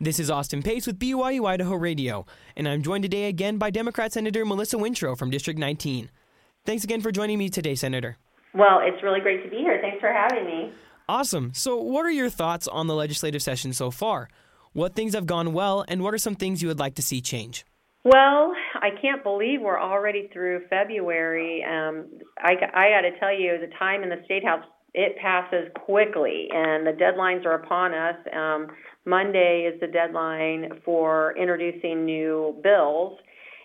This is Austin Pace with BYU Idaho Radio, and I'm joined today again by Democrat Senator Melissa Wintrow from District 19. Thanks again for joining me today, Senator. Well, it's really great to be here. Thanks for having me. Awesome. So, what are your thoughts on the legislative session so far? What things have gone well, and what are some things you would like to see change? Well, I can't believe we're already through February. Um, I, I got to tell you, the time in the State House it passes quickly, and the deadlines are upon us. Um, Monday is the deadline for introducing new bills.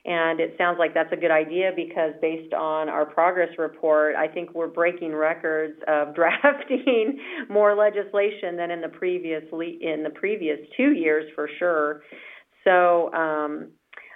And it sounds like that's a good idea because based on our progress report, I think we're breaking records of drafting more legislation than in the previous le- in the previous two years for sure. So um,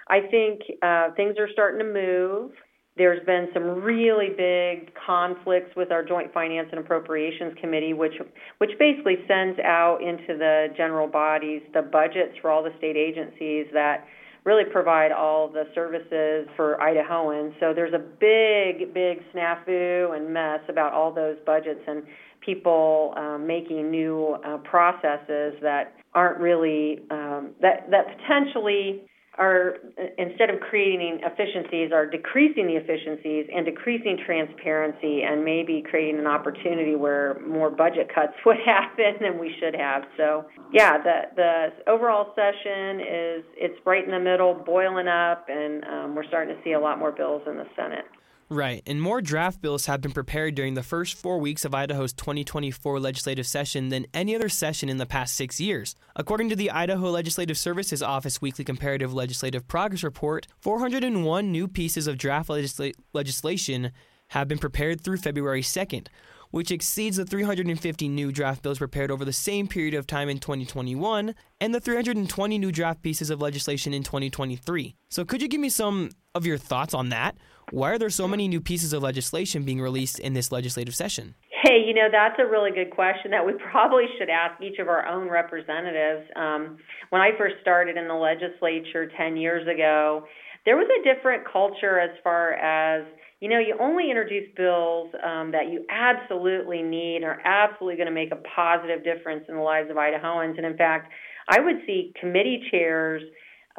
I think uh, things are starting to move. There's been some really big conflicts with our Joint Finance and Appropriations Committee, which which basically sends out into the general bodies the budgets for all the state agencies that really provide all the services for Idahoans. So there's a big, big snafu and mess about all those budgets and people um, making new uh, processes that aren't really um, that that potentially are instead of creating efficiencies are decreasing the efficiencies and decreasing transparency and maybe creating an opportunity where more budget cuts would happen than we should have. So yeah the the overall session is it's right in the middle boiling up and um, we're starting to see a lot more bills in the senate Right, and more draft bills have been prepared during the first four weeks of Idaho's 2024 legislative session than any other session in the past six years. According to the Idaho Legislative Services Office Weekly Comparative Legislative Progress Report, 401 new pieces of draft legisla- legislation have been prepared through February 2nd, which exceeds the 350 new draft bills prepared over the same period of time in 2021 and the 320 new draft pieces of legislation in 2023. So, could you give me some of your thoughts on that? Why are there so many new pieces of legislation being released in this legislative session? Hey, you know, that's a really good question that we probably should ask each of our own representatives. Um, when I first started in the legislature 10 years ago, there was a different culture as far as you know, you only introduce bills um, that you absolutely need or absolutely going to make a positive difference in the lives of Idahoans. And in fact, I would see committee chairs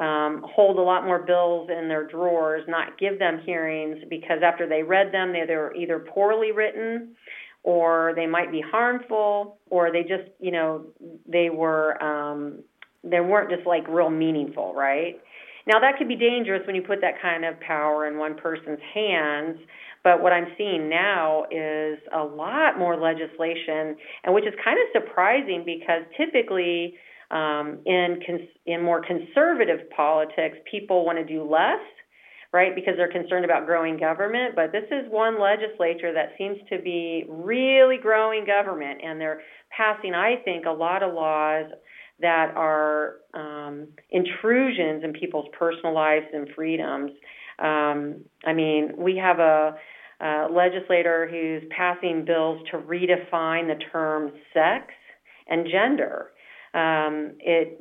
um, hold a lot more bills in their drawers, not give them hearings because after they read them, they, they either poorly written or they might be harmful or they just, you know, they were um, they weren't just like real meaningful, right? Now that could be dangerous when you put that kind of power in one person's hands. But what I'm seeing now is a lot more legislation, and which is kind of surprising because typically um, in cons- in more conservative politics, people want to do less, right? Because they're concerned about growing government. But this is one legislature that seems to be really growing government, and they're passing, I think, a lot of laws that are um, intrusions in people's personal lives and freedoms. Um, I mean, we have a, a legislator who's passing bills to redefine the term sex and gender. Um, it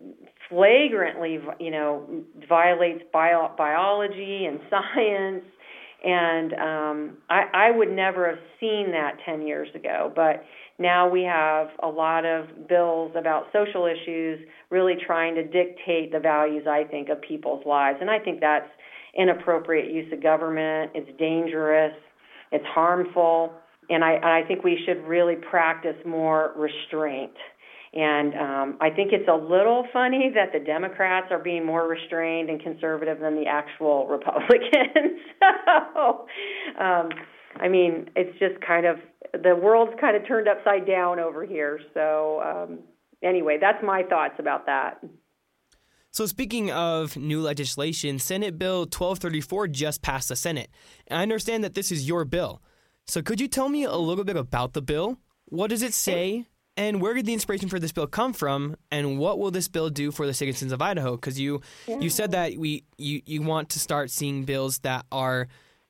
flagrantly, you know, violates bio- biology and science, and um, I, I would never have seen that 10 years ago. But now we have a lot of bills about social issues really trying to dictate the values, I think, of people's lives. And I think that's inappropriate use of government. It's dangerous. It's harmful. And I, I think we should really practice more restraint. And um, I think it's a little funny that the Democrats are being more restrained and conservative than the actual Republicans. so, um, I mean, it's just kind of the world's kind of turned upside down over here. So, um, anyway, that's my thoughts about that. So, speaking of new legislation, Senate Bill 1234 just passed the Senate. And I understand that this is your bill. So, could you tell me a little bit about the bill? What does it say? And where did the inspiration for this bill come from? And what will this bill do for the citizens of Idaho? Because you yeah. you said that we you, you want to start seeing bills that are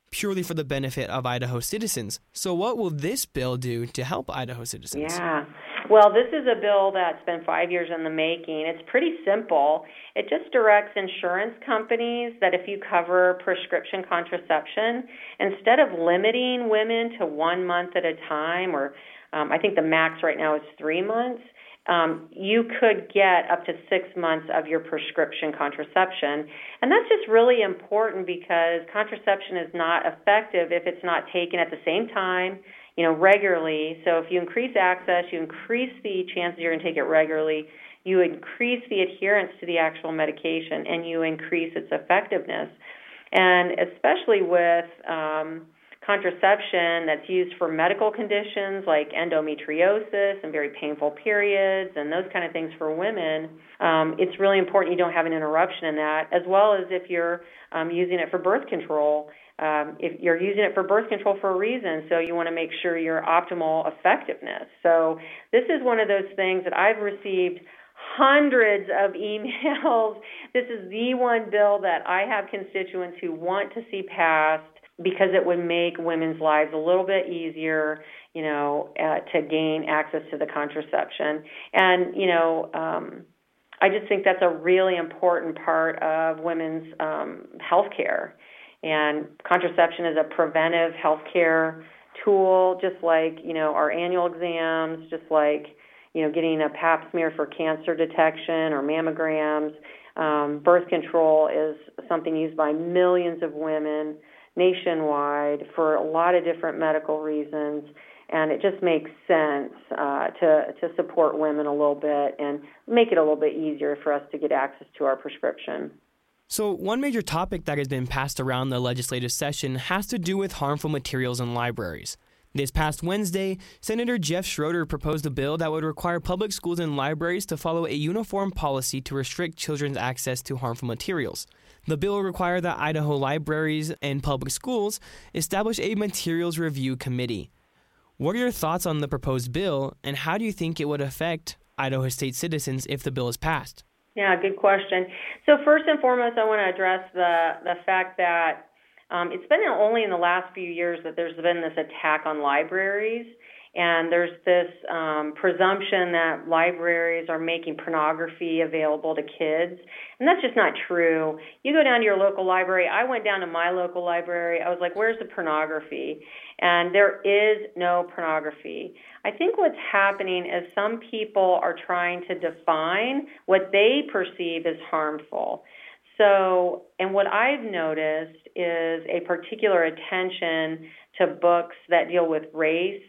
purely for the benefit of Idaho citizens. So what will this bill do to help Idaho citizens? Yeah. Well, this is a bill that's been five years in the making. It's pretty simple. It just directs insurance companies that if you cover prescription contraception, instead of limiting women to one month at a time or um, I think the max right now is three months. um, you could get up to six months of your prescription contraception. And that's just really important because contraception is not effective if it's not taken at the same time, you know, regularly. So if you increase access, you increase the chances you're going to take it regularly, you increase the adherence to the actual medication, and you increase its effectiveness. And especially with um, contraception that's used for medical conditions like endometriosis and very painful periods and those kind of things for women, um, it's really important you don't have an interruption in that, as well as if you're um, using it for birth control. Um, if you're using it for birth control for a reason, so you want to make sure your optimal effectiveness. So this is one of those things that I've received hundreds of emails. This is the one bill that I have constituents who want to see passed because it would make women's lives a little bit easier, you know, uh, to gain access to the contraception. And, you know, um, I just think that's a really important part of women's um, health care. And contraception is a preventive health care tool, just like, you know, our annual exams, just like, you know, getting a pap smear for cancer detection or mammograms. Um, birth control is something used by millions of women nationwide for a lot of different medical reasons and it just makes sense uh, to to support women a little bit and make it a little bit easier for us to get access to our prescription. So, one major topic that has been passed around the legislative session has to do with harmful materials in libraries. This past Wednesday, Senator Geoff Schroeder proposed a bill that would require public schools and libraries to follow a uniform policy to restrict children's access to harmful materials. The bill will require that Idaho libraries and public schools establish a materials review committee. What are your thoughts on the proposed bill, and how do you think it would affect Idaho state citizens if the bill is passed? Yeah, good question. So first and foremost, I want to address the the fact that um, it's been only in the last few years that there's been this attack on libraries, and there's this um, presumption that libraries are making pornography available to kids, and that's just not true. You go down to your local library. I went down to my local library. I was like, "Where's the pornography?" And there is no pornography. I think what's happening is some people are trying to define what they perceive as harmful. So, and what I've noticed is a particular attention to books that deal with race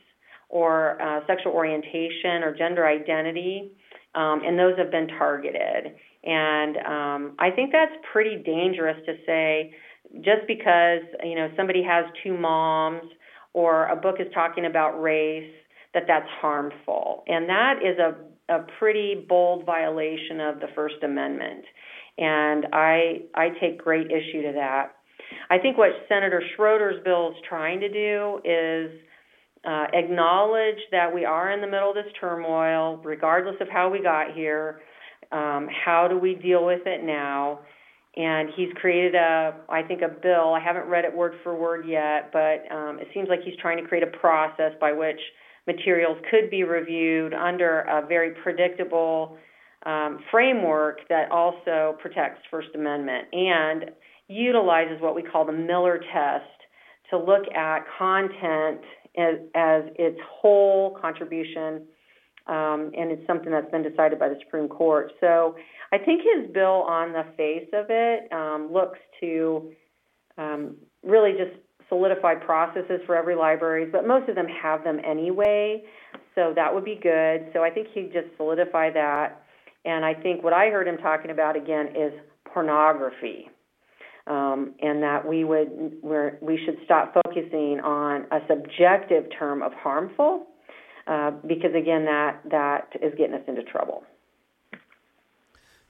or uh, sexual orientation or gender identity, um, and those have been targeted. And um, I think that's pretty dangerous to say just because you know somebody has two moms or a book is talking about race that that's harmful, and that is a a pretty bold violation of the First Amendment and I I take great issue to that. I think what Senator Schroeder's bill is trying to do is uh, acknowledge that we are in the middle of this turmoil, regardless of how we got here. Um, how do we deal with it now? And he's created a, I think, a bill. I haven't read it word for word yet, but um, it seems like he's trying to create a process by which materials could be reviewed under a very predictable um, framework that also protects First Amendment and utilizes what we call the Miller test to look at content as, as its whole contribution. Um, and it's something that's been decided by the Supreme Court. So I think his bill, on the face of it, um, looks to um, really just solidify processes for every library, but most of them have them anyway. So that would be good. So I think he'd just solidify that. And I think what I heard him talking about again is pornography. Um, and that we would we're, we should stop focusing on a subjective term of harmful, uh, because again that that is getting us into trouble.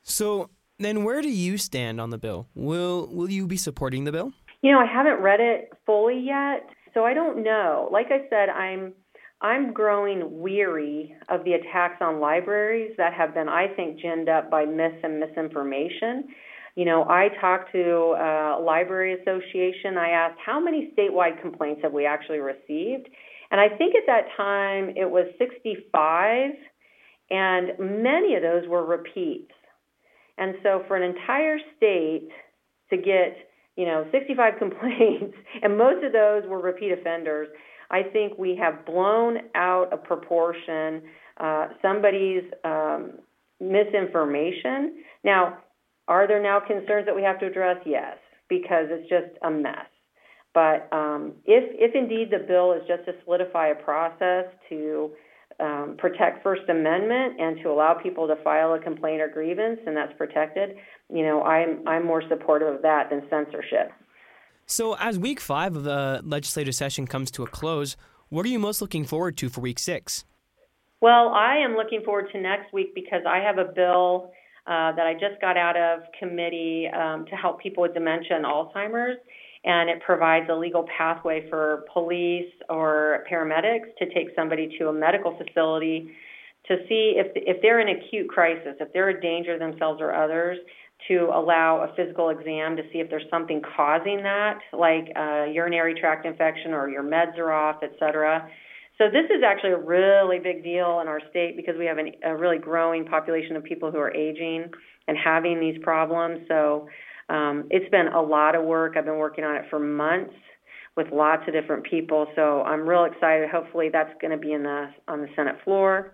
So then, where do you stand on the bill? Will will you be supporting the bill? You know, I haven't read it fully yet, so I don't know. Like I said, I'm I'm growing weary of the attacks on libraries that have been, I think, ginned up by myths and misinformation. You know, I talked to a library association. I asked how many statewide complaints have we actually received, and I think at that time it was 65, and many of those were repeats. And so, for an entire state to get, you know, 65 complaints, and most of those were repeat offenders I think we have blown out of proportion uh, somebody's um, misinformation. Now, are there now concerns that we have to address? Yes, because it's just a mess. But um, if, if indeed the bill is just to solidify a process to um, protect First Amendment and to allow people to file a complaint or grievance, and that's protected, you know, I'm I'm more supportive of that than censorship. So, as week five of the legislative session comes to a close, what are you most looking forward to for week six? Well, I am looking forward to next week because I have a bill uh, that I just got out of committee um, to help people with dementia and Alzheimer's and it provides a legal pathway for police or paramedics to take somebody to a medical facility to see if if they're in acute crisis, if they're a danger themselves or others, to allow a physical exam to see if there's something causing that, like a urinary tract infection or your meds are off, et cetera. So this is actually a really big deal in our state because we have an, a really growing population of people who are aging and having these problems. So um, it's been a lot of work. I've been working on it for months with lots of different people. So I'm real excited. Hopefully that's going to be in the on the Senate floor.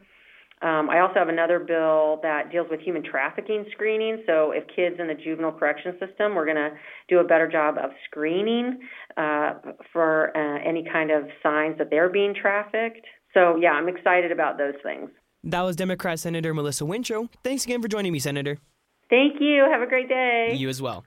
Um, I also have another bill that deals with human trafficking screening. So if kids in the juvenile correction system, we're going to do a better job of screening uh, for uh, any kind of signs that they're being trafficked. So yeah, I'm excited about those things. That was Democrat Senator Melissa Wintrow. Thanks again for joining me, Senator. Thank you. Have a great day. You as well.